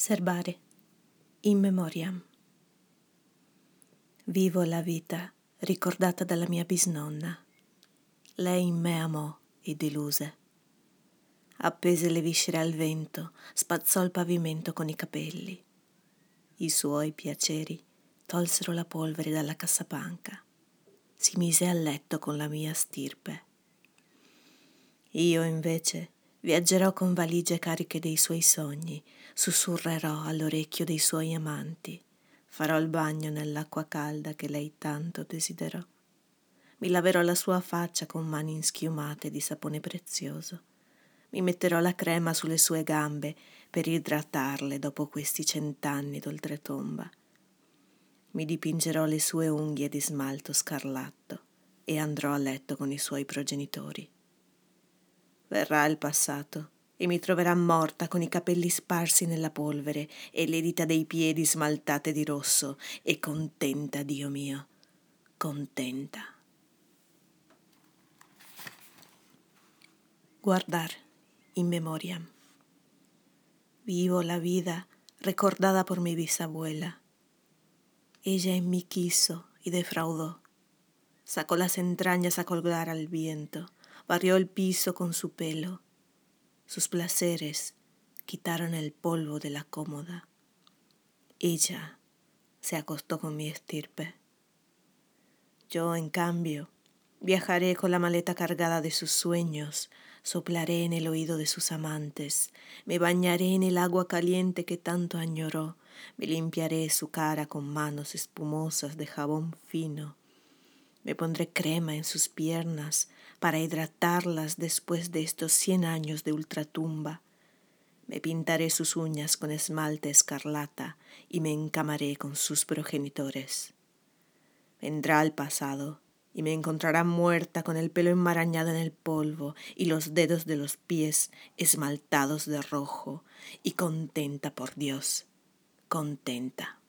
Serbare in memoriam. Vivo la vita ricordata dalla mia bisnonna. Lei in me amò e deluse. Appese le viscere al vento, spazzò il pavimento con i capelli. I suoi piaceri tolsero la polvere dalla cassapanca. Si mise a letto con la mia stirpe. Io invece Viaggerò con valigie cariche dei suoi sogni, sussurrerò all'orecchio dei suoi amanti, farò il bagno nell'acqua calda che lei tanto desiderò. Mi laverò la sua faccia con mani inschiumate di sapone prezioso. Mi metterò la crema sulle sue gambe per idratarle dopo questi cent'anni d'oltretomba. Mi dipingerò le sue unghie di smalto scarlatto e andrò a letto con i suoi progenitori. Verrà il passato e mi troverà morta con i capelli sparsi nella polvere e le dita dei piedi smaltate di rosso e contenta, Dio mio, contenta. Guardar in memoria. Vivo la vida recordada por mi bisabuela. Ella en mí quiso y defraudó. Sacó las entrañas a colgar al viento barrió el piso con su pelo. Sus placeres quitaron el polvo de la cómoda. Ella se acostó con mi estirpe. Yo, en cambio, viajaré con la maleta cargada de sus sueños, soplaré en el oído de sus amantes, me bañaré en el agua caliente que tanto añoró, me limpiaré su cara con manos espumosas de jabón fino, me pondré crema en sus piernas para hidratarlas después de estos cien años de ultratumba. Me pintaré sus uñas con esmalte escarlata y me encamaré con sus progenitores. Vendrá el pasado y me encontrará muerta con el pelo enmarañado en el polvo y los dedos de los pies esmaltados de rojo y contenta por Dios, contenta.